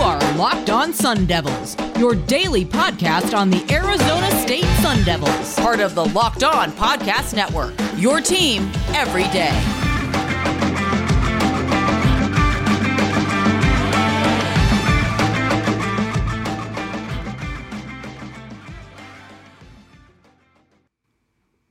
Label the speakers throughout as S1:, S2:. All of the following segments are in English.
S1: are Locked On Sun Devils, your daily podcast on the Arizona State Sun Devils, part of the Locked On Podcast Network. Your team every day.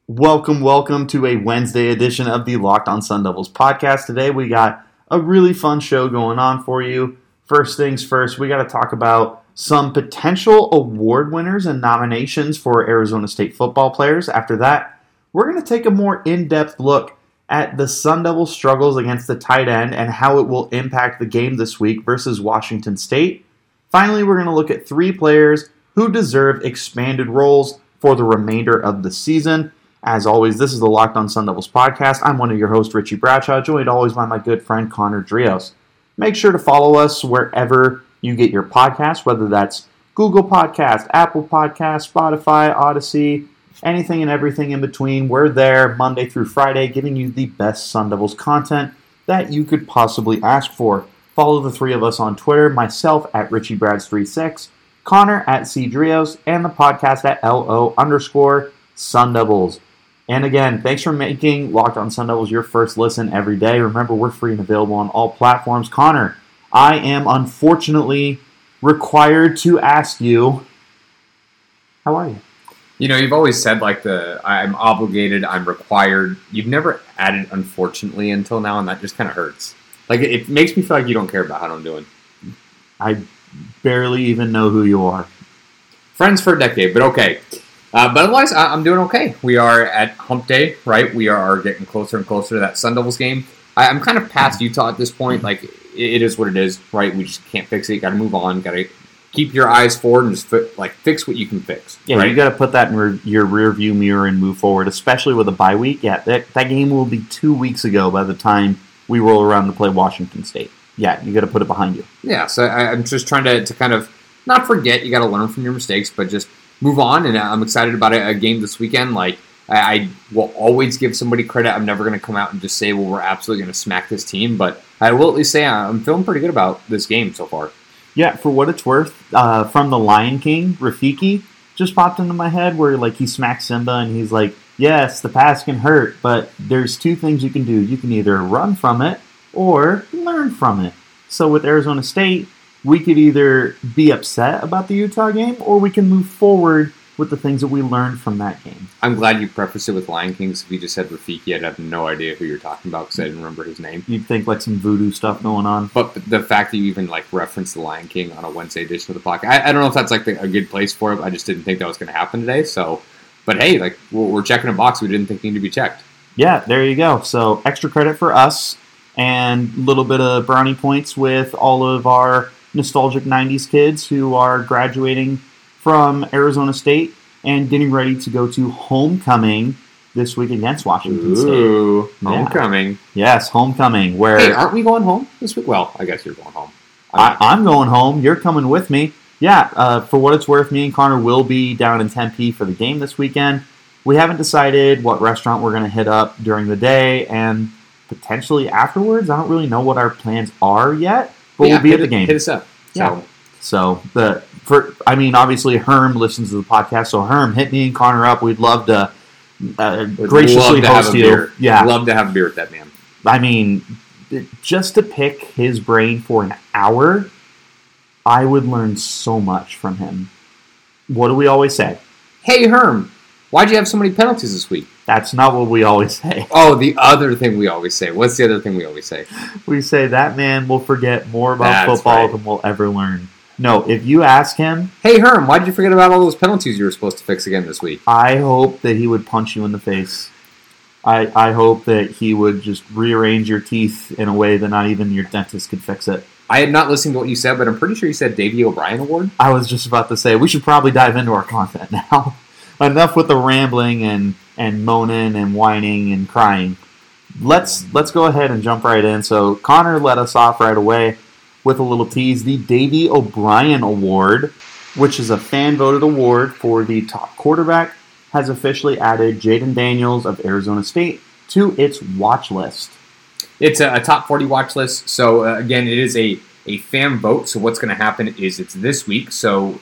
S2: Welcome, welcome to a Wednesday edition of the Locked On Sun Devils podcast. Today we got a really fun show going on for you. First things first, we got to talk about some potential award winners and nominations for Arizona State football players. After that, we're going to take a more in depth look at the Sun Devil struggles against the tight end and how it will impact the game this week versus Washington State. Finally, we're going to look at three players who deserve expanded roles for the remainder of the season. As always, this is the Locked On Sun Devils podcast. I'm one of your hosts, Richie Bradshaw, joined always by my good friend Connor Drios. Make sure to follow us wherever you get your podcasts, whether that's Google Podcast, Apple Podcast, Spotify, Audacy, anything and everything in between. We're there Monday through Friday, giving you the best Sun Devils content that you could possibly ask for. Follow the three of us on Twitter, myself at RichieBrads36, Connor at Cdrios, and the podcast at LO underscore Sun Devils. And again, thanks for making Locked On Sun Devils your first listen every day. Remember, we're free and available on all platforms. Connor, I am unfortunately required to ask you, how are you?
S3: You know, you've always said like the I'm obligated, I'm required. You've never added unfortunately until now, and that just kind of hurts. Like it, it makes me feel like you don't care about how I'm doing.
S2: I barely even know who you are.
S3: Friends for a decade, but okay. Uh, but otherwise, I, I'm doing okay. We are at Hump Day, right? We are getting closer and closer to that Sun Devils game. I, I'm kind of past Utah at this point. Like it, it is what it is, right? We just can't fix it. Got to move on. Got to keep your eyes forward and just fi- like fix what you can fix.
S2: Yeah,
S3: right?
S2: you got to put that in re- your rear view mirror and move forward, especially with a bye week. Yeah, that, that game will be two weeks ago by the time we roll around to play Washington State. Yeah, you got to put it behind you.
S3: Yeah, so I, I'm just trying to, to kind of not forget. You got to learn from your mistakes, but just move on. And I'm excited about a, a game this weekend. Like I, I will always give somebody credit. I'm never going to come out and just say, "Well, we're absolutely going to smack this team," but I will at least say I'm feeling pretty good about this game so far.
S2: Yeah, for what it's worth, uh, from the Lion King, Rafiki just popped into my head where like he smacks Simba and he's like, "Yes, the pass can hurt, but there's two things you can do. You can either run from it or learn from it." So with Arizona State, we could either be upset about the Utah game or we can move forward with the things that we learned from that game.
S3: I'm glad you prefaced it with Lion Kings. If you just said Rafiki, I'd have no idea who you're talking about because I didn't remember his name.
S2: You'd think like some voodoo stuff going on.
S3: But the fact that you even like referenced the Lion King on a Wednesday edition of the podcast, I, I don't know if that's like the, a good place for it. I just didn't think that was going to happen today. So, but hey, like we're, we're checking a box we didn't think needed to be checked.
S2: Yeah, there you go. So extra credit for us and a little bit of brownie points with all of our nostalgic 90s kids who are graduating from Arizona State and getting ready to go to homecoming this week against Washington State.
S3: Ooh,
S2: Yeah.
S3: homecoming.
S2: Yes, homecoming, where
S3: Hey, aren't we going home this week? Well, I guess you're going home.
S2: I, I'm going home. You're coming with me. Yeah, uh, for what it's worth, me and Connor will be down in Tempe for the game this weekend. We haven't decided what restaurant we're going to hit up during the day and potentially afterwards. I don't really know what our plans are yet, but
S3: Yeah,
S2: we'll be at the
S3: it-
S2: game.
S3: Hit us up.
S2: Yeah.
S3: So,
S2: So the for I mean, obviously Herm listens to the podcast. So Herm, hit me and Connor up. We'd love to uh, graciously
S3: love to have
S2: host
S3: a
S2: you.
S3: beer.
S2: Yeah,
S3: love to have a beer with that man.
S2: I mean, just to pick his brain for an hour, I would learn so much from him. What do we always say?
S3: Hey, Herm, why'd you have so many penalties this week?
S2: That's not what we always say.
S3: Oh, the other thing we always say. What's the other thing we always say?
S2: We say that man will forget more about
S3: That's
S2: football
S3: right.
S2: than we'll ever learn. No, if you ask him,
S3: Hey, Herm, why did you forget about all those penalties you were supposed to fix again this week?
S2: I hope that he would punch you in the face. I, I hope that he would just rearrange your teeth in a way that not even your dentist could fix it.
S3: I had not listened to what you said, but I'm pretty sure you said Davey O'Brien Award.
S2: I was just about to say we should probably dive into our content now. Enough with the rambling and, and moaning and whining and crying. Let's let's go ahead and jump right in. So Connor let us off right away with a little tease. The Davey O'Brien Award, which is a fan voted award for the top quarterback, has officially added Jayden Daniels of Arizona State to its watch list.
S3: It's a, a top 40 watch list. So, uh, again, it is a a fan vote. So what's going to happen is it's this week. So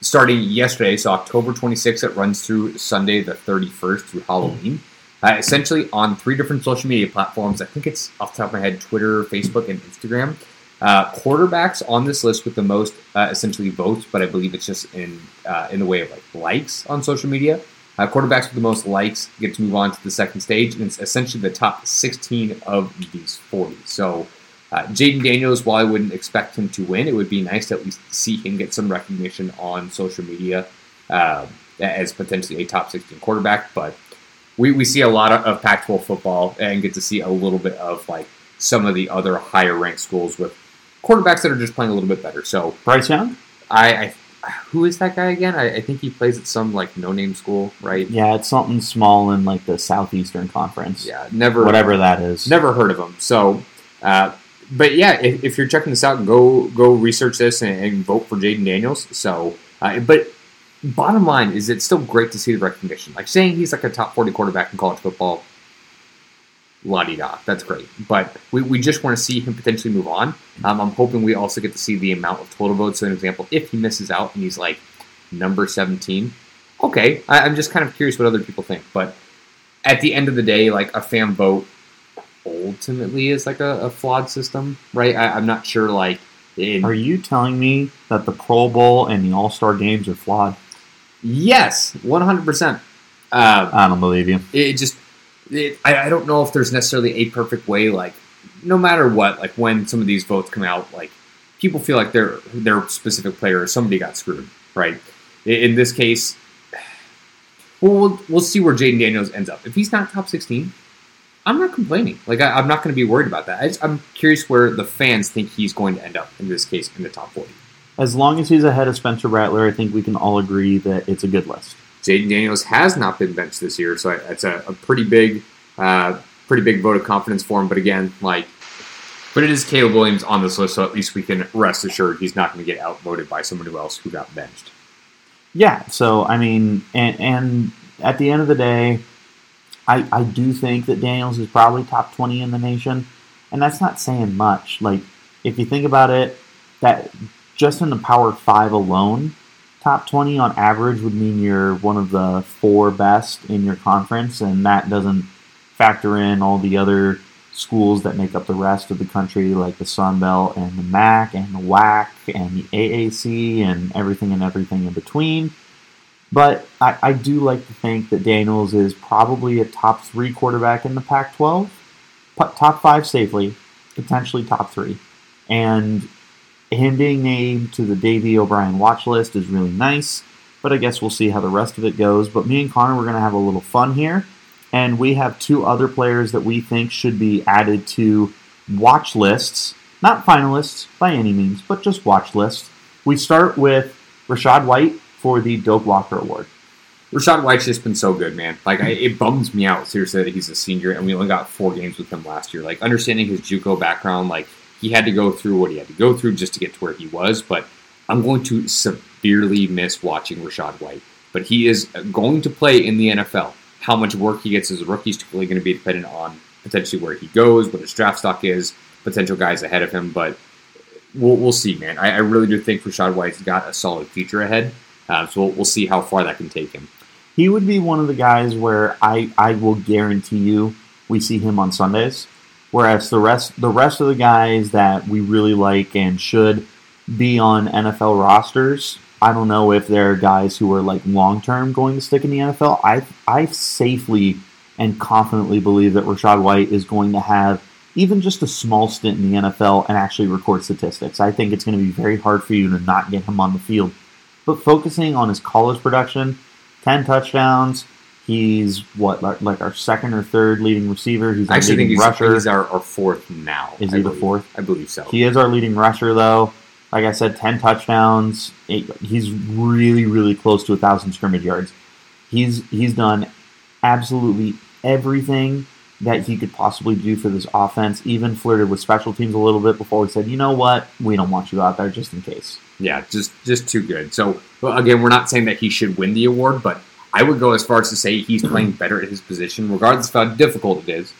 S3: starting yesterday, so October 26th, it runs through Sunday the 31st through Halloween. Uh, essentially on three different social media platforms. I think it's off the top of my head Twitter, Facebook, and Instagram. Uh, quarterbacks on this list with the most uh, essentially votes, but I believe it's just in uh, in the way of like likes on social media. Uh, quarterbacks with the most likes get to move on to the second stage, and it's essentially the top 16 of these 40. So, uh, Jayden Daniels, while I wouldn't expect him to win, it would be nice to at least see him get some recognition on social media uh, as potentially a top 16 quarterback. But we, we see a lot of, of Pac 12 football and get to see a little bit of like some of the other higher ranked schools with quarterbacks that are just playing a little bit better. So,
S2: Bryce Young?
S3: I, I who is that guy again? I, I, think he plays at some like no name school, right?
S2: Yeah, it's something small in like the Southeastern Conference.
S3: Yeah, never
S2: whatever that is.
S3: Never heard of him. So, uh, but yeah, if, if, you're checking this out, go go research this and, and vote for Jayden Daniels. So, uh, but bottom line is, it's still great to see the recognition. Like saying he's like a top forty quarterback in college football la di da. That's great. But we, we just want to see him potentially move on. Um, I'm hoping we also get to see the amount of total votes. So, an example, if he misses out and he's like number 17, okay, I, I'm just kind of curious what other people think. But at the end of the day, like a fan vote ultimately is like a, a flawed system, right? I, am not sure, like.
S2: In, are you telling me that the Pro Bowl and the All Star games are flawed?
S3: Yes, 100%. Um,
S2: I don't believe you.
S3: It just it, I, I don't know if there's necessarily a perfect way. Like, no matter what, like when some of these votes come out, like people feel like their their specific player, or somebody got screwed, right? In, in this case, well, we'll we'll see where Jayden Daniels ends up. If he's not top sixteen, I'm not complaining. Like I, am not going to be worried about that. I am curious where the fans think he's going to end up in this case in the top 40.
S2: As long as he's ahead of Spencer Rattler, I think we can all agree that it's a good list.
S3: Jayden Daniels has not been benched this year, so it's a, a pretty big, uh, pretty big vote of confidence for him. But again, like, but it is Caleb Williams on this list, so at least we can rest assured he's not going to get outvoted by somebody else who got benched.
S2: Yeah. So I mean, and and at the end of the day, I I do think that Daniels is probably top twenty in the nation, and that's not saying much. Like if you think about it, that just in the Power Five alone top 20 on average would mean you're one of the four best in your conference, and that doesn't factor in all the other schools that make up the rest of the country, like the Sun Belt and the MAC and the WAC and the AAC and everything and everything in between. But I, I do like to think that Daniels is probably a top three quarterback in the Pac 12, top five safely, potentially top three. And him being named to the Davey O'Brien watch list is really nice, but I guess we'll see how the rest of it goes. But me and Connor, we're going to have a little fun here, and we have two other players that we think should be added to watch lists. Not finalists by any means, but just watch lists. We start with Rachaad White for the Doak Walker Award.
S3: Rachaad White's just been so good, man. Like, I, it bums me out seriously that he's a senior, and we only got four games with him last year. Like, understanding his JUCO background, like he had to go through what he had to go through just to get to where he was. But I'm going to severely miss watching Rachaad White. But he is going to play in the NFL. How much work he gets as a rookie is typically going to be dependent on potentially where he goes, what his draft stock is, potential guys ahead of him. But we'll, we'll see, man. I, I really do think Rachaad White's got a solid future ahead. Uh, so we'll, we'll see how far that can take him.
S2: He would be one of the guys where I, I will guarantee you we see him on Sundays. Whereas the rest the rest of the guys that we really like and should be on NFL rosters, I don't know if they're guys who are like long term going to stick in the NFL. I I safely and confidently believe that Rachaad White is going to have even just a small stint in the NFL and actually record statistics. I think it's going to be very hard for you to not get him on the field. But focusing on his college production, 10 touchdowns, He's what like our second or third leading receiver. He's
S3: our actually leading think he's, rusher. he's our, our, fourth now.
S2: Is I he believe. the fourth?
S3: I believe so.
S2: He is our leading rusher though. Like I said, ten touchdowns. Eight, he's really really close to a thousand scrimmage yards. He's he's done absolutely everything that he could possibly do for this offense. Even flirted with special teams a little bit before we said, you know what, we don't want you out there just in case.
S3: Yeah, just just too good. So again, we're not saying that he should win the award, but I would go as far as to say he's playing better at his position, regardless of how difficult it is.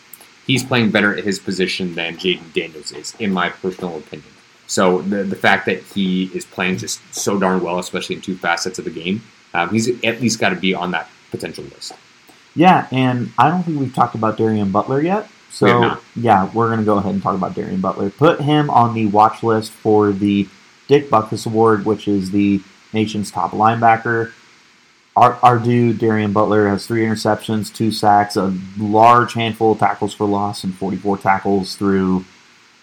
S3: He's playing better at his position than Jayden Daniels is, in my personal opinion. So the the fact that he is playing just so darn well, especially in two facets of the game, um, he's at least got to be on that potential list.
S2: Yeah, and I don't think we've talked about Darian Butler yet. So
S3: We
S2: yeah, we're gonna go ahead and talk about Darian Butler. Put him on the watch list for the Dick Butkus Award, which is the nation's top linebacker. Our, our dude Darian Butler has three interceptions, two sacks, a large handful of tackles for loss, and 44 tackles through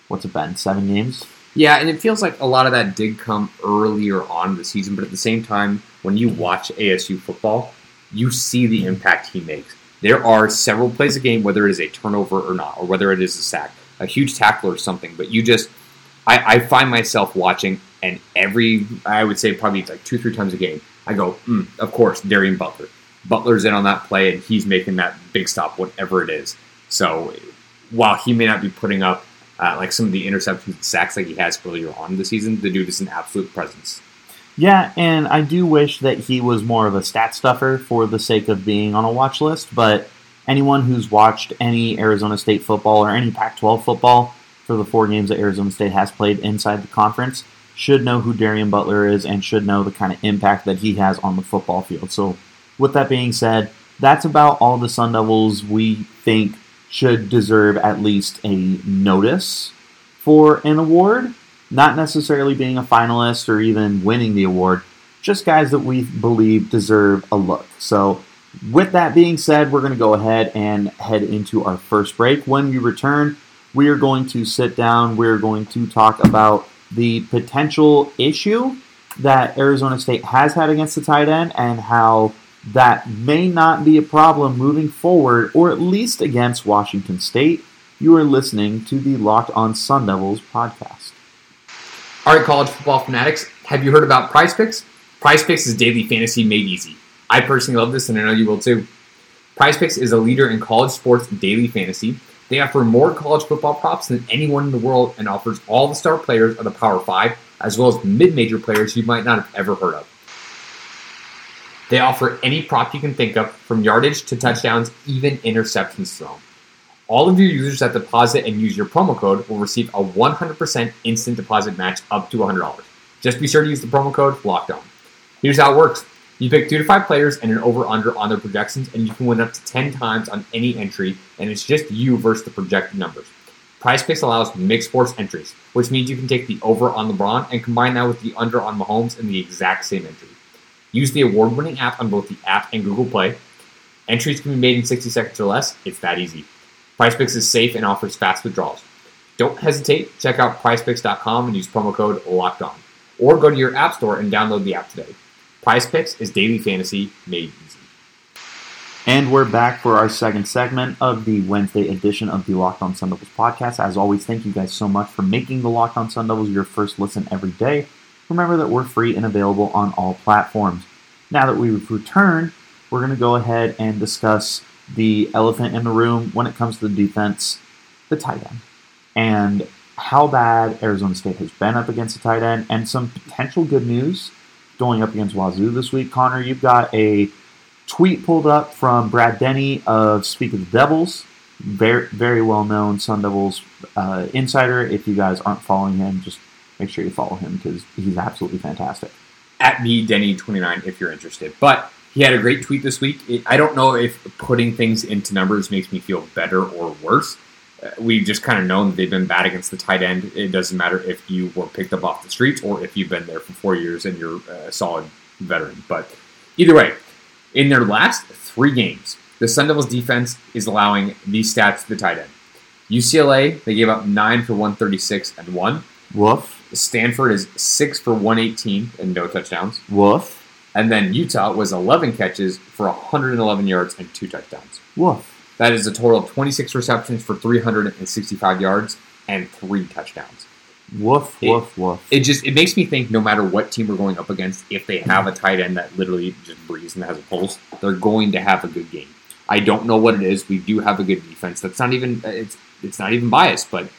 S2: what's it been seven games.
S3: Yeah, and it feels like a lot of that did come earlier on in the season, but at the same time, when you watch ASU football, you see the impact he makes. There are several plays a game, whether it is a turnover or not, or whether it is a sack, a huge tackle or something, but you just, I, I find myself watching, and every, I would say probably like two, three times a game, I go, mm, of course, Darian Butler. Butler's in on that play, and he's making that big stop, whatever it is. So while he may not be putting up uh, like some of the interceptions and sacks like he has earlier on in the season, the dude is an absolute presence.
S2: Yeah, and I do wish that he was more of a stat stuffer for the sake of being on a watch list, but anyone who's watched any Arizona State football or any Pac 12 football for the four games that Arizona State has played inside the conference should know who Darian Butler is and should know the kind of impact that he has on the football field. So, with that being said, that's about all the Sun Devils we think should deserve at least a notice for an award not necessarily being a finalist or even winning the award, just guys that we believe deserve a look. So, with that being said, we're going to go ahead and head into our first break. When we return, we are going to sit down, we're going to talk about the potential issue that Arizona State has had against the tight end and how that may not be a problem moving forward, or at least against Washington State. You are listening to the Locked on Sun Devils podcast.
S3: All right, college football fanatics, have you heard about Prize Picks? Prize Picks is daily fantasy made easy. I personally love this, and I know you will too. Prize Picks is a leader in college sports daily fantasy. They offer more college football props than anyone in the world and offers all the star players of the Power 5, as well as mid major players you might not have ever heard of. They offer any prop you can think of, from yardage to touchdowns, even interceptions thrown. All of your users that deposit and use your promo code will receive a 100% instant deposit match up to $100. Just be sure to use the promo code LOCKEDON. Here's how it works. You pick two to five players and an over-under on their projections, and you can win up to 10 times on any entry, and it's just you versus the projected numbers. Prize Picks allows mixed sports entries, which means you can take the over on LeBron and combine that with the under on Mahomes in the exact same entry. Use the award-winning app on both the app and Google Play. Entries can be made in 60 seconds or less. It's that easy. PrizePicks is safe and offers fast withdrawals. Don't hesitate. Check out PrizePicks.com and use promo code Locked On, or go to your app store and download the app today. PrizePicks is daily fantasy made easy.
S2: And we're back for our second segment of the Wednesday edition of the Locked On Sun Devils podcast. As always, thank you guys so much for making the Locked On Sun Devils your first listen every day. Remember that we're free and available on all platforms. Now that we've returned, we're going to go ahead and discuss the elephant in the room when it comes to the defense, the tight end, and how bad Arizona State has been up against the tight end, and some potential good news going up against Wazoo this week. Connor, you've got a tweet pulled up from Brad Denny of Speak of the Devils, very very well known Sun Devils uh, insider. If you guys aren't following him, just make sure you follow him because he's absolutely fantastic.
S3: At me, Denny29, if you're interested. But he had a great tweet this week. I don't know if putting things into numbers makes me feel better or worse. Uh, We've just kind of known that they've been bad against the tight end. It doesn't matter if you were picked up off the streets or if you've been there for four years and you're a solid veteran. But either way, in their last three games, the Sun Devils defense is allowing these stats to the tight end. UCLA, they gave up 9 for 136 and 1.
S2: Woof,
S3: Stanford is 6 for 118 and no touchdowns.
S2: woof,
S3: And then Utah was 11 catches for 111 yards and two touchdowns.
S2: woof.
S3: That is a total of 26 receptions for 365 yards and three touchdowns.
S2: Woof,
S3: It-
S2: woof, woof.
S3: It just it makes me think no matter what team we're going up against, if they have a tight end that literally just breathes and has a pulse, they're going to have a good game. I don't know what it is. We do have a good defense. That's not even it's it's not even biased, but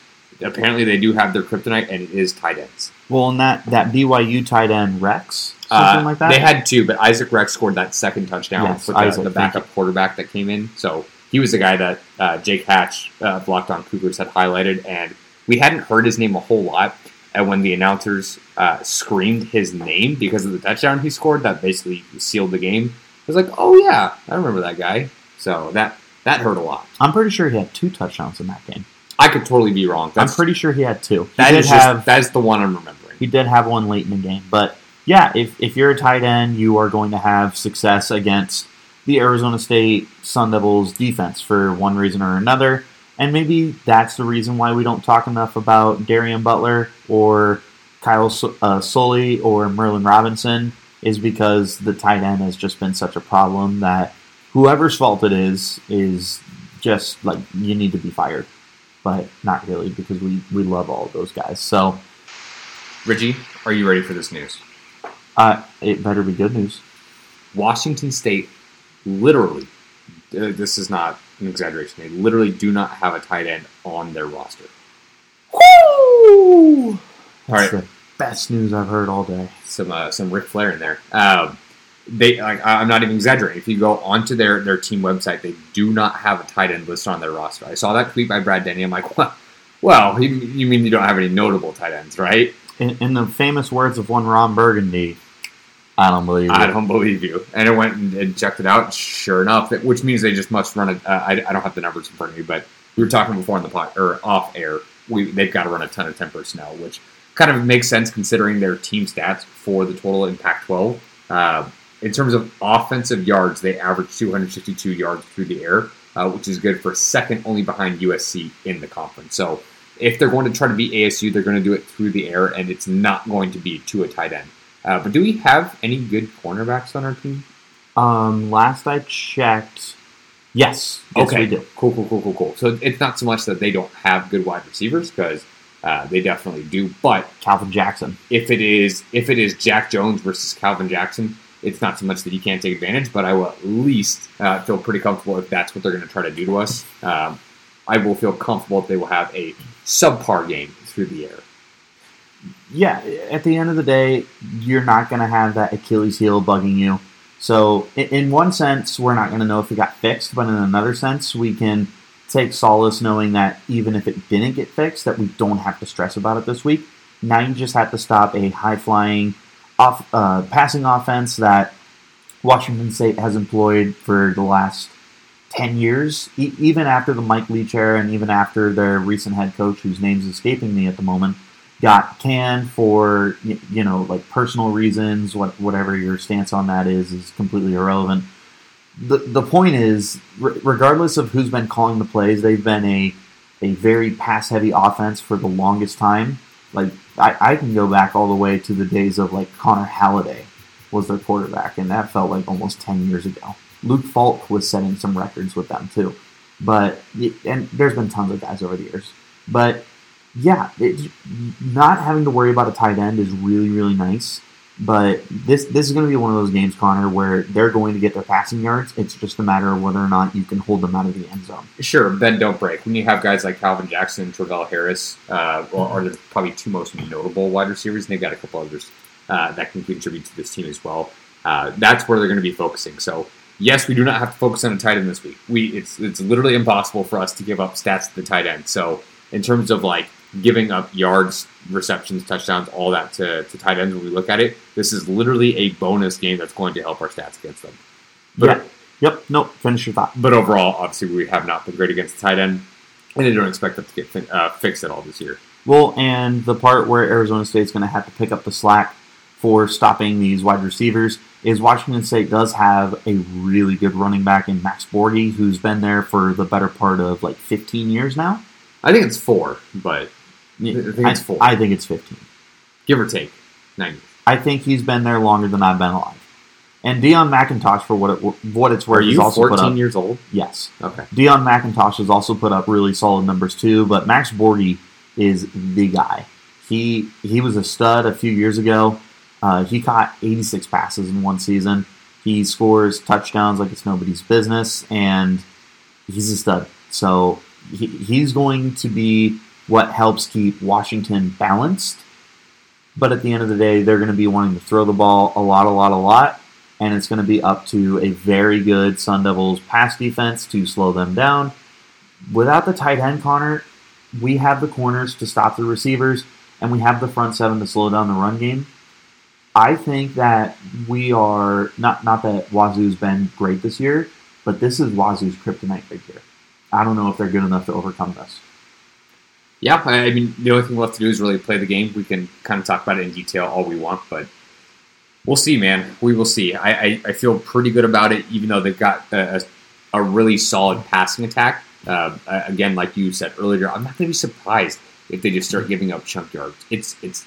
S3: apparently they do have their kryptonite, and it is tight ends.
S2: well, and that, that BYU tight end Rex, something
S3: Uh,
S2: like that.
S3: They had two, but Isaac Rex scored that second touchdown
S2: Yes,
S3: for the,
S2: Isaac,
S3: the
S2: thank
S3: backup quarterback that came in. So he was the guy that uh, Jake Hatch, uh, Locked On Cougars, had highlighted, and we hadn't heard his name a whole lot. and when the announcers uh, screamed his name because of the touchdown he scored, that basically sealed the game. I was like, oh yeah, I remember that guy. So that that hurt a lot.
S2: I'm pretty sure he had two touchdowns in that game.
S3: I could totally be wrong.
S2: I'm pretty sure he had two. He
S3: that
S2: did
S3: is just-
S2: have
S3: that is the one I'm remembering.
S2: he did have one late in the game, but yeah, if if you're a tight end, you are going to have success against the Arizona State Sun Devils defense for one reason or another. And maybe that's the reason why we don't talk enough about Darian Butler or Kyle uh, Soelle or Merlin Robinson is because the tight end has just been such a problem that whoever's fault it is is just like you need to be fired. But not really because we, we love all those guys. So
S3: Richie, are you ready for this news?
S2: Uh, it better be good news.
S3: Washington State literally, uh, this is not an exaggeration, they literally do not have a tight end on their roster.
S2: Woo!
S3: All right,
S2: That's the best news I've heard all day.
S3: some uh, some Ric Flair in there. Um, they, like, I'm not even exaggerating. If you go onto their their team website, they do not have a tight end listed on their roster. I saw that tweet by Brad Denny. I'm like, well, well, you, you mean you don't have any notable tight ends, right?
S2: In, in the famous words of one Ron Burgundy, I don't believe
S3: I don't believe you. And I went and, and checked it out. Sure enough, it- which means they just must run it. Uh, I, I don't have the numbers in front of me, but we were talking before on the pod or off air. We they've got to run a ton of ten personnel, which kind of makes sense considering their team stats for the total in Pac-12. Uh, in terms of offensive yards, they average 262 yards through the air, uh, which is good for second only behind USC in the conference. So if they're going to try to beat ASU, they're going to do it through the air, and it's not going to be to a tight end. Uh, but do we have any good cornerbacks on our team?
S2: Um, last I checked, yes, yes
S3: okay, cool, cool, cool, cool, cool. So it's not so much that they don't have good wide receivers because uh, they definitely do. But
S2: Calvin Jackson.
S3: if it is if it is Jack Jones versus Calvin Jackson, it's not so much that he can't take advantage, but I will at least uh, feel pretty comfortable if that's what they're going to try to do to us. Um, I will feel comfortable if they will have a subpar game through the air.
S2: Yeah, at the end of the day, you're not going to have that Achilles heel bugging you. So, in, one sense, we're not going to know if it got fixed, but in another sense, we can take solace knowing that even if it didn't get fixed, that we don't have to stress about it this week. Now you just have to stop a high flying off uh, passing offense that Washington State has employed for the last 10 years, e- even after the Mike Leach era and even after their recent head coach, whose name's escaping me at the moment, got canned for, you know, like personal reasons, what, whatever your stance on that is, is completely irrelevant. The, the point is, regardless of who's been calling the plays, they've been a, a very pass heavy offense for the longest time. Like, I, I can go back all the way to the days of like Connor Halliday was their quarterback, and that felt like almost 10 years ago. Luke Falk was setting some records with them too. But, and there's been tons of guys over the years. But yeah, not having to worry about a tight end is really, really nice. But this this is going to be one of those games, Connor, where they're going to get their passing yards. It's just a matter of whether or not you can hold them out of the end zone.
S3: Sure, bend don't break. When you have guys like Calvin Jackson Travell Harris, uh, are the probably two most notable wide receivers, and they've got a couple others uh, that can contribute to this team as well. Uh, that's where they're going to be focusing. So, yes, we do not have to focus on a tight end this week. We it's it's literally impossible for us to give up stats to the tight end. So, in terms of like giving up yards, receptions, touchdowns, all that to, to tight ends when we look at it, this is literally a bonus game that's going to help our stats against them. But
S2: yeah. Yep. Nope. Finish your thought.
S3: but overall, obviously, we have not been great against the tight end, and I don't expect that to get fi- uh, fixed at all this year.
S2: Well, and the part where Arizona State's going to have to pick up the slack for stopping these wide receivers is Washington State does have a really good running back in Max Borghi, who's been there for the better part of like 15 years now.
S3: I think it's four, but I think it's four.
S2: I think it's 15.
S3: give or take ninety.
S2: I think he's been there longer than I've been alive. And Deon McIntosh, for what it, what it's worth, has
S3: you
S2: also put up.
S3: fourteen years old?
S2: Yes,
S3: Okay.
S2: Deon McIntosh has also put up really solid numbers too. But Max Borghi is the guy. He he was a stud a few years ago. Uh, he caught 86 passes in one season. He scores touchdowns like it's nobody's business, and he's a stud. So he, he's going to be what helps keep Washington balanced. But at the end of the day, they're going to be wanting to throw the ball a lot, a lot, a lot, and it's going to be up to a very good Sun Devils pass defense to slow them down. Without the tight end, Connor, we have the corners to stop the receivers, and we have the front seven to slow down the run game, I think that we are not not that Wazoo's been great this year, but this is Wazoo's kryptonite right here. I don't know if they're good enough to overcome this.
S3: Yeah, I mean, the only thing left to do is really play the game. We can kind of talk about it in detail all we want, but we'll see, man. We will see. I, I, I feel pretty good about it, even though they've got a, a really solid passing attack. Uh, again, like you said earlier, I'm not going to be surprised if they just start giving up chunk yards. It's it's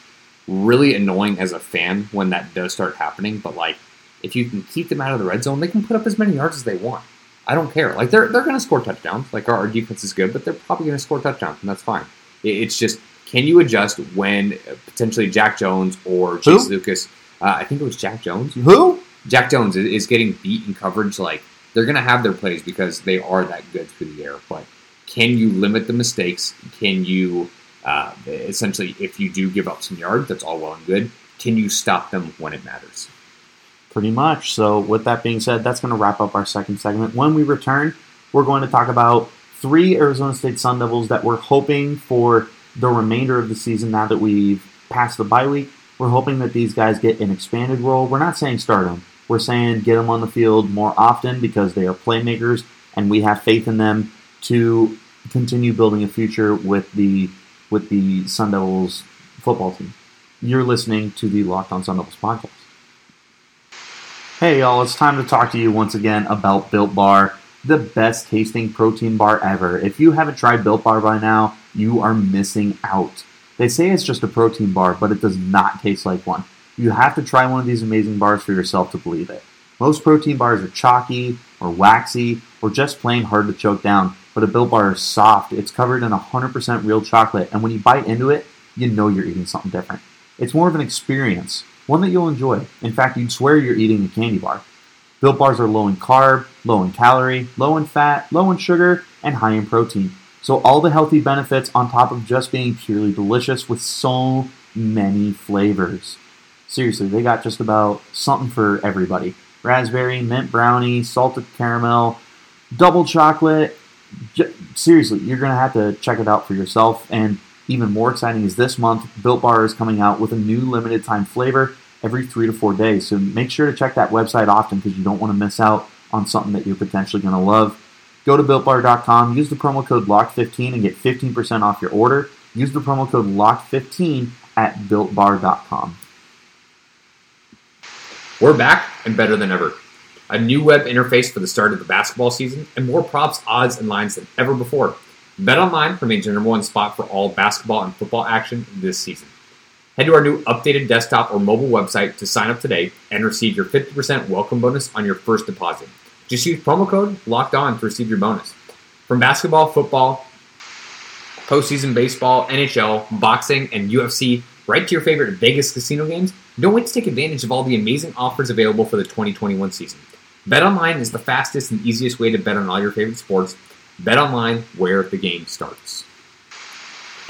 S3: really annoying as a fan when that does start happening, but like if you can keep them out of the red zone, they can put up as many yards as they want. I don't care. Like they're they're going to score touchdowns. Like our, our defense is good, but they're probably going to score touchdowns, and that's fine. It's just can you adjust when potentially Jack Jones or Chase Who? Lucas? Uh, I think it was Jack Jones.
S2: Who?
S3: Jack Jones is getting beat in coverage. Like they're going to have their plays because they are that good through the air. But can you limit the mistakes? Can you uh, essentially, if you do give up some yards, that's all well and good. Can you stop them when it matters?
S2: Pretty much. So, with that being said, that's going to wrap up our second segment. When we return, we're going to talk about three Arizona State Sun Devils that we're hoping for the remainder of the season now that we've passed the bye week. We're hoping that these guys get an expanded role. We're not saying start them. We're saying get them on the field more often because they are playmakers and we have faith in them to continue building a future with the with the Sun Devils football team. You're listening to the Locked On Sun Devils podcast. Hey y'all, it's time to talk to you once again about Built Bar the best tasting protein bar ever. If you haven't tried Built Bar by now, you are missing out. They say it's just a protein bar, but it does not taste like one. You have to try one of these amazing bars for yourself to believe it. Most protein bars are chalky or waxy or just plain hard to choke down, but a Built Bar is soft. It's covered in 100% real chocolate, and when you bite into it, you know you're eating something different. It's more of an experience, one that you'll enjoy. In fact, you'd swear you're eating a candy bar. Built bars are low in carb, low in calorie, low in fat, low in sugar, and high in protein. So all the healthy benefits on top of just being purely delicious with so many flavors. Seriously, they got just about something for everybody. Raspberry, mint brownie, salted caramel, double chocolate. seriously, you're going to have to check it out for yourself. And even more exciting is this month, Built Bar is coming out with a new limited time flavor every three to four days. So make sure to check that website often because you don't want to miss out on something that you're potentially going to love. Go to builtbar.com, use the promo code LOCK15 and get 15% off your order. Use the promo code LOCK15 at builtbar.com.
S3: We're back and better than ever. A new web interface for the start of the basketball season and more props, odds, and lines than ever before. BetOnline remains your number one spot for all basketball and football action this season. Head to our new updated desktop or mobile website to sign up today and receive your 50% welcome bonus on your first deposit. Just use promo code LOCKED ON to receive your bonus. From basketball, football, postseason baseball, NHL, boxing, and UFC, right to your favorite Vegas casino games, don't wait to take advantage of all the amazing offers available for the 2021 season. BetOnline is the fastest and easiest way to bet on all your favorite sports. BetOnline, where the game starts.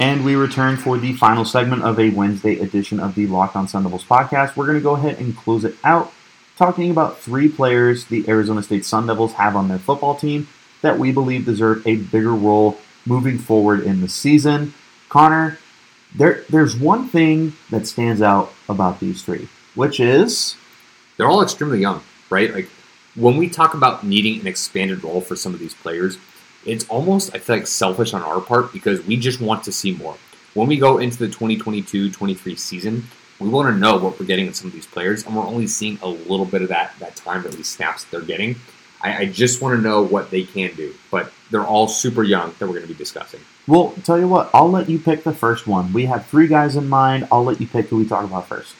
S2: And we return for the final segment of a Wednesday edition of the Locked On Sun Devils podcast. We're going to go ahead and close it out talking about three players the Arizona State Sun Devils have on their football team that we believe deserve a bigger role moving forward in the season. Connor, there, there's one thing that stands out about these three, which is
S3: they're all extremely young, right? Like when we talk about needing an expanded role for some of these players, it's almost, I feel like, selfish on our part because we just want to see more. When we go into the 2022 23 season, we want to know what we're getting with some of these players, and we're only seeing a little bit of that that time, at least snaps they're getting. I, I just want to know what they can do, but they're all super young that we're going to be discussing.
S2: Well, tell you what, I'll let you pick the first one. We have three guys in mind. I'll let you pick who we talk about first.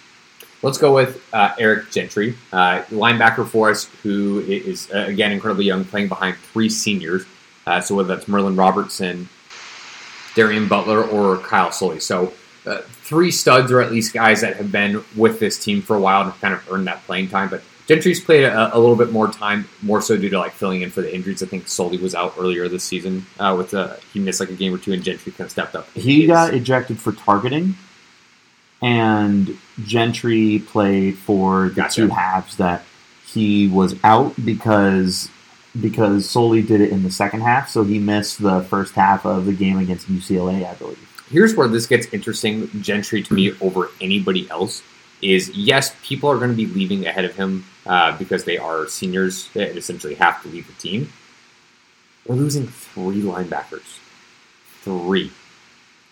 S3: Let's go with uh, Eric Gentry, uh, linebacker for us, who is uh, again incredibly young, playing behind three seniors. Uh, so whether that's Merlin Robertson, Darian Butler, or Kyle Soelle. So uh, three studs, or at least guys that have been with this team for a while and have kind of earned that playing time. But Gentry's played a, a, little bit more time, more so due to like filling in for the injuries. I think Soelle was out earlier this season uh, with a, he missed like a game or two, and Gentry kind of stepped up.
S2: He got ejected for targeting, and Gentry played for the gotcha. two halves that he was out because because Soelle did it in the second half, so he missed the first half of the game against UCLA, I believe.
S3: here's where this gets interesting. Gentry to me over anybody else is yes, people are going to be leaving ahead of him uh, because they are seniors and essentially have to leave the team. We're losing three linebackers. Three.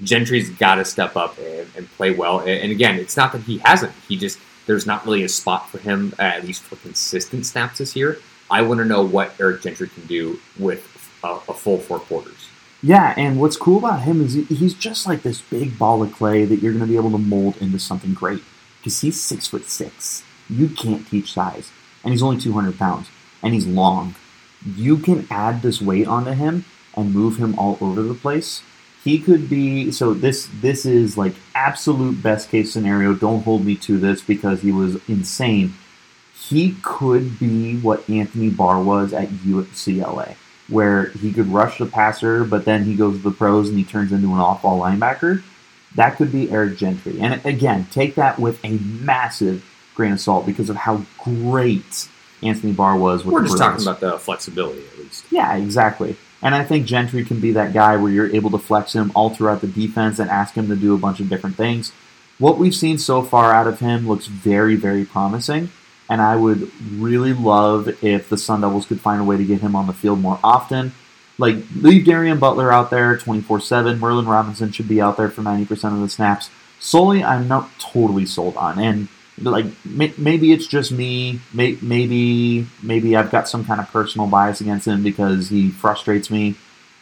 S3: Gentry's got to step up and, and, play well. And again, it's not that he hasn't. He just there's not really a spot for him, at least for consistent snaps this year. I want to know what Eric Gentry can do with a, a full four quarters.
S2: Yeah, and what's cool about him is he's just like this big ball of clay that you're going to be able to mold into something great. Because he's six foot six. You can't teach size, and he's only 200 pounds, and he's long. You can add this weight onto him and move him all over the place. He could be so this this is like absolute best case scenario. Don't hold me to this because he was insane. He could be what Anthony Barr was at UCLA where he could rush the passer, but then he goes to the pros and he turns into an off-ball linebacker. That could be Eric Gentry. And again, take that with a massive grain of salt because of how great Anthony Barr was.
S3: We're just talking about the flexibility, at least.
S2: Yeah, exactly. And I think Gentry can be that guy where you're able to flex him all throughout the defense and ask him to do a bunch of different things. What we've seen so far out of him looks very, very promising and I would really love if the Sun Devils could find a way to get him on the field more often. Like, leave Darian Butler out there 24 7. Merlin Robinson should be out there for 90% of the snaps. Soelle, I'm not totally sold on. And, like, maybe it's just me. Maybe, maybe I've got some kind of personal bias against him because he frustrates me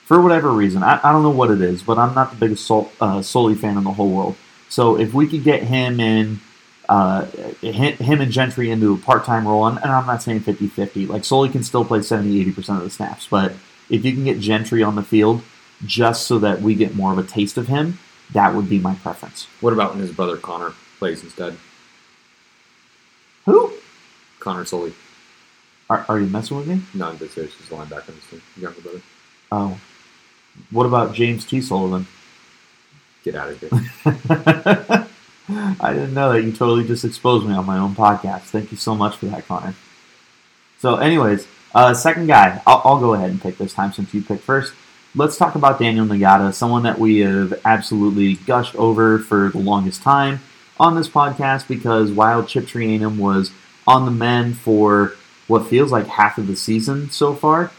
S2: for whatever reason. I, I don't know what it is, but I'm not the biggest Sol, uh, Soelle fan in the whole world. So if we could get him in uh, him and Gentry into a part time role. And, and I'm not saying 50 50. Like, Soelle can still play 70 80% of the snaps. But if you can get Gentry on the field just so that we get more of a taste of him, that would be my preference.
S3: What about when his brother Connor plays instead?
S2: Who?
S3: Connor Soelle.
S2: Are, are you messing with me?
S3: No, I'm just serious. He's a linebacker in this team. Younger brother.
S2: Oh. What about James T. Sullivan?
S3: Get out of here.
S2: I didn't know that. You totally just exposed me on my own podcast. Thank you so much for that, Connor. So, anyways, uh, second guy, I'll, I'll, go ahead and pick this time since you picked first. Let's talk about Daniel Ngata, someone that we have absolutely gushed over for the longest time on this podcast because while Chip Trayanum was on the mend for what feels like half of the season so far,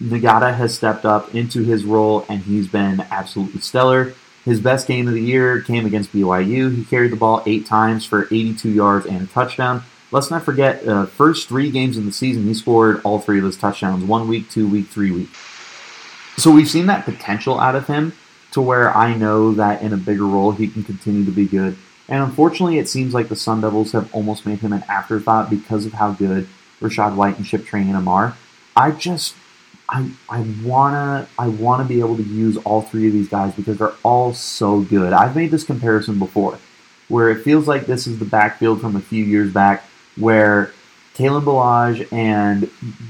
S2: Ngata has stepped up into his role and he's been absolutely stellar. His best game of the year came against BYU. He carried the ball eight times for 82 yards and a touchdown. Let's not forget, uh, first three games in the season, he scored all three of his touchdowns one week, two week, three week. So we've seen that potential out of him to where I know that in a bigger role he can continue to be good. And unfortunately, it seems like the Sun Devils have almost made him an afterthought because of how good Rachaad White and Chip Trayanum are. I just I I wanna I wanna be able to use all three of these guys because they're all so good. I've made this comparison before, where it feels like this is the backfield from a few years back, where Kalen Ballage and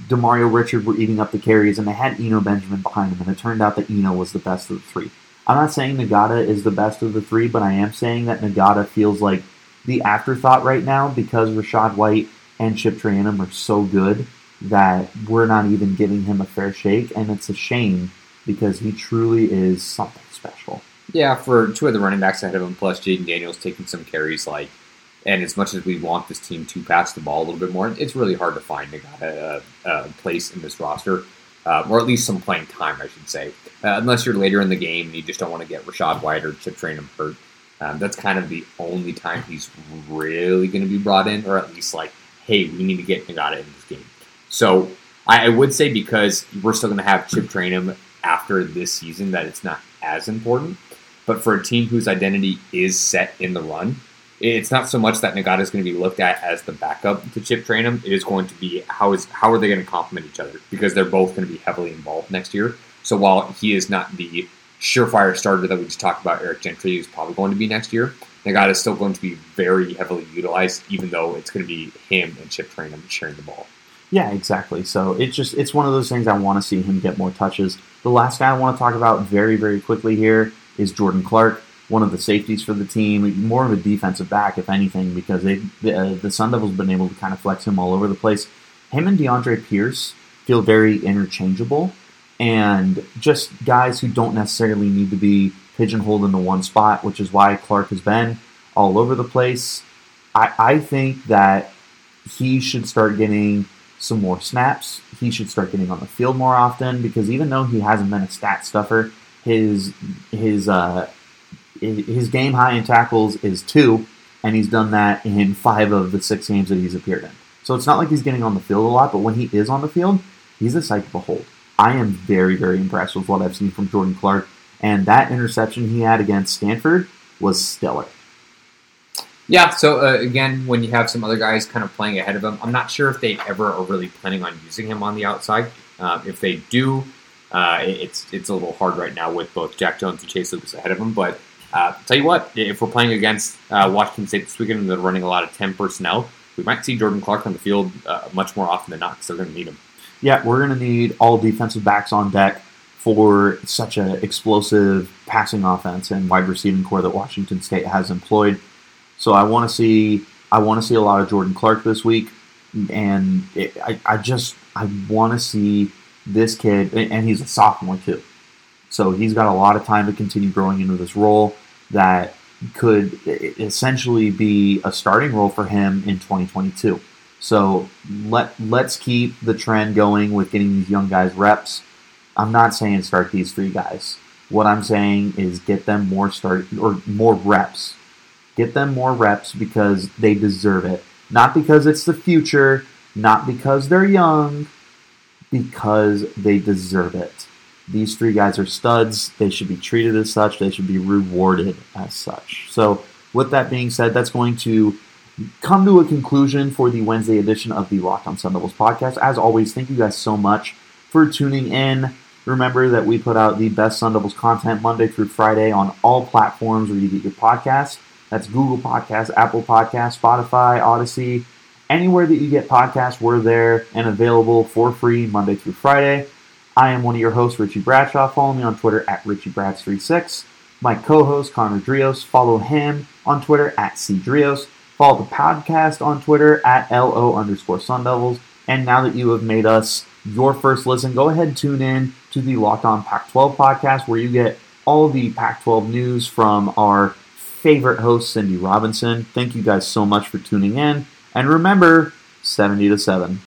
S2: Demario Richard were eating up the carries, and they had Eno Benjamin behind them, and it turned out that Eno was the best of the three. I'm not saying Ngata is the best of the three, but I am saying that Ngata feels like the afterthought right now because Rachaad White and Chip Trayanum are so good that we're not even giving him a fair shake, and it's a shame because he truly is something special.
S3: Yeah, for two of the running backs ahead of him, plus Jayden Daniels taking some carries, like, and as much as we want this team to pass the ball a little bit more, it's really hard to find a, a, a place in this roster, uh, or at least some playing time, I should say. Uh, unless you're later in the game and you just don't want to get Rachaad White or Chip Trayanum hurt. Um, that's kind of the only time he's really going to be brought in, or at least like, hey, we need to get Ngata in. So I, I would say because we're still going to have Chip Trayanum after this season that it's not as important. But for a team whose identity is set in the run, it's not so much that Ngata is going to be looked at as the backup to Chip Trayanum. It is going to be how is how are they going to complement each other because they're both going to be heavily involved next year. So while he is not the surefire starter that we just talked about, Eric Gentry is probably going to be next year. Ngata is still going to be very heavily utilized, even though it's going to be him and Chip Trayanum sharing the ball.
S2: Yeah, exactly. So it's just it's one of those things I want to see him get more touches. The last guy I want to talk about very very quickly here is Jordan Clark, one of the safeties for the team, more of a defensive back if anything, because they the, uh, the Sun Devils been able to kind of flex him all over the place. Him and DeAndre Pierce feel very interchangeable, and just guys who don't necessarily need to be pigeonholed into one spot, which is why Clark has been all over the place. I, I think that he should start getting some more snaps. He should start getting on the field more often because even though he hasn't been a stat stuffer, his his uh, his game high in tackles is two, and he's done that in five of the six games that he's appeared in. So it's not like he's getting on the field a lot, but when he is on the field, he's a sight to behold. I am very, very impressed with what I've seen from Jordan Clark, and that interception he had against Stanford was stellar.
S3: Yeah, so uh, again, when you have some other guys kind of playing ahead of him, I'm not sure if they ever are really planning on using him on the outside. Uh, if they do, uh, it's it's a little hard right now with both Jack Jones and Chase Lucas ahead of him. But uh, tell you what, if we're playing against uh, Washington State this weekend and they're running a lot of 10 personnel, we might see Jordan Clark on the field uh, much more often than not because they're going to need him.
S2: Yeah, we're going to need all defensive backs on deck for such an explosive passing offense and wide receiving corps that Washington State has employed. So I want to see I want to see a lot of Jordan Clark this week, and it, I, I just I want to see this kid, and he's a sophomore too, so he's got a lot of time to continue growing into this role that could essentially be a starting role for him in 2022. So let let's keep the trend going with getting these young guys reps. I'm not saying start these three guys. What I'm saying is get them more start or more reps Get them more reps because they deserve it. Not because it's the future, not because they're young, because they deserve it. These three guys are studs. They should be treated as such. They should be rewarded as such. So, with that being said, that's going to come to a conclusion for the Wednesday edition of the Locked on Sun Devils podcast. As always, thank you guys so much for tuning in. Remember that we put out the best Sun Devils content Monday through Friday on all platforms where you get your podcasts. That's Google Podcasts, Apple Podcasts, Spotify, Audacy, anywhere that you get podcasts, we're there and available for free Monday through Friday. I am one of your hosts, Richie Bradshaw. Follow me on Twitter at RichieBrads36. My co-host, Connor Drios, follow him on Twitter at CDrios. Follow the podcast on Twitter at LO underscore Sun Devils. And now that you have made us your first listen, go ahead and tune in to the Locked On Pac 12 podcast where you get all the Pac 12 news from our favorite host, Cindy Robinson. Thank you guys so much for tuning in. And remember, 70 to 7.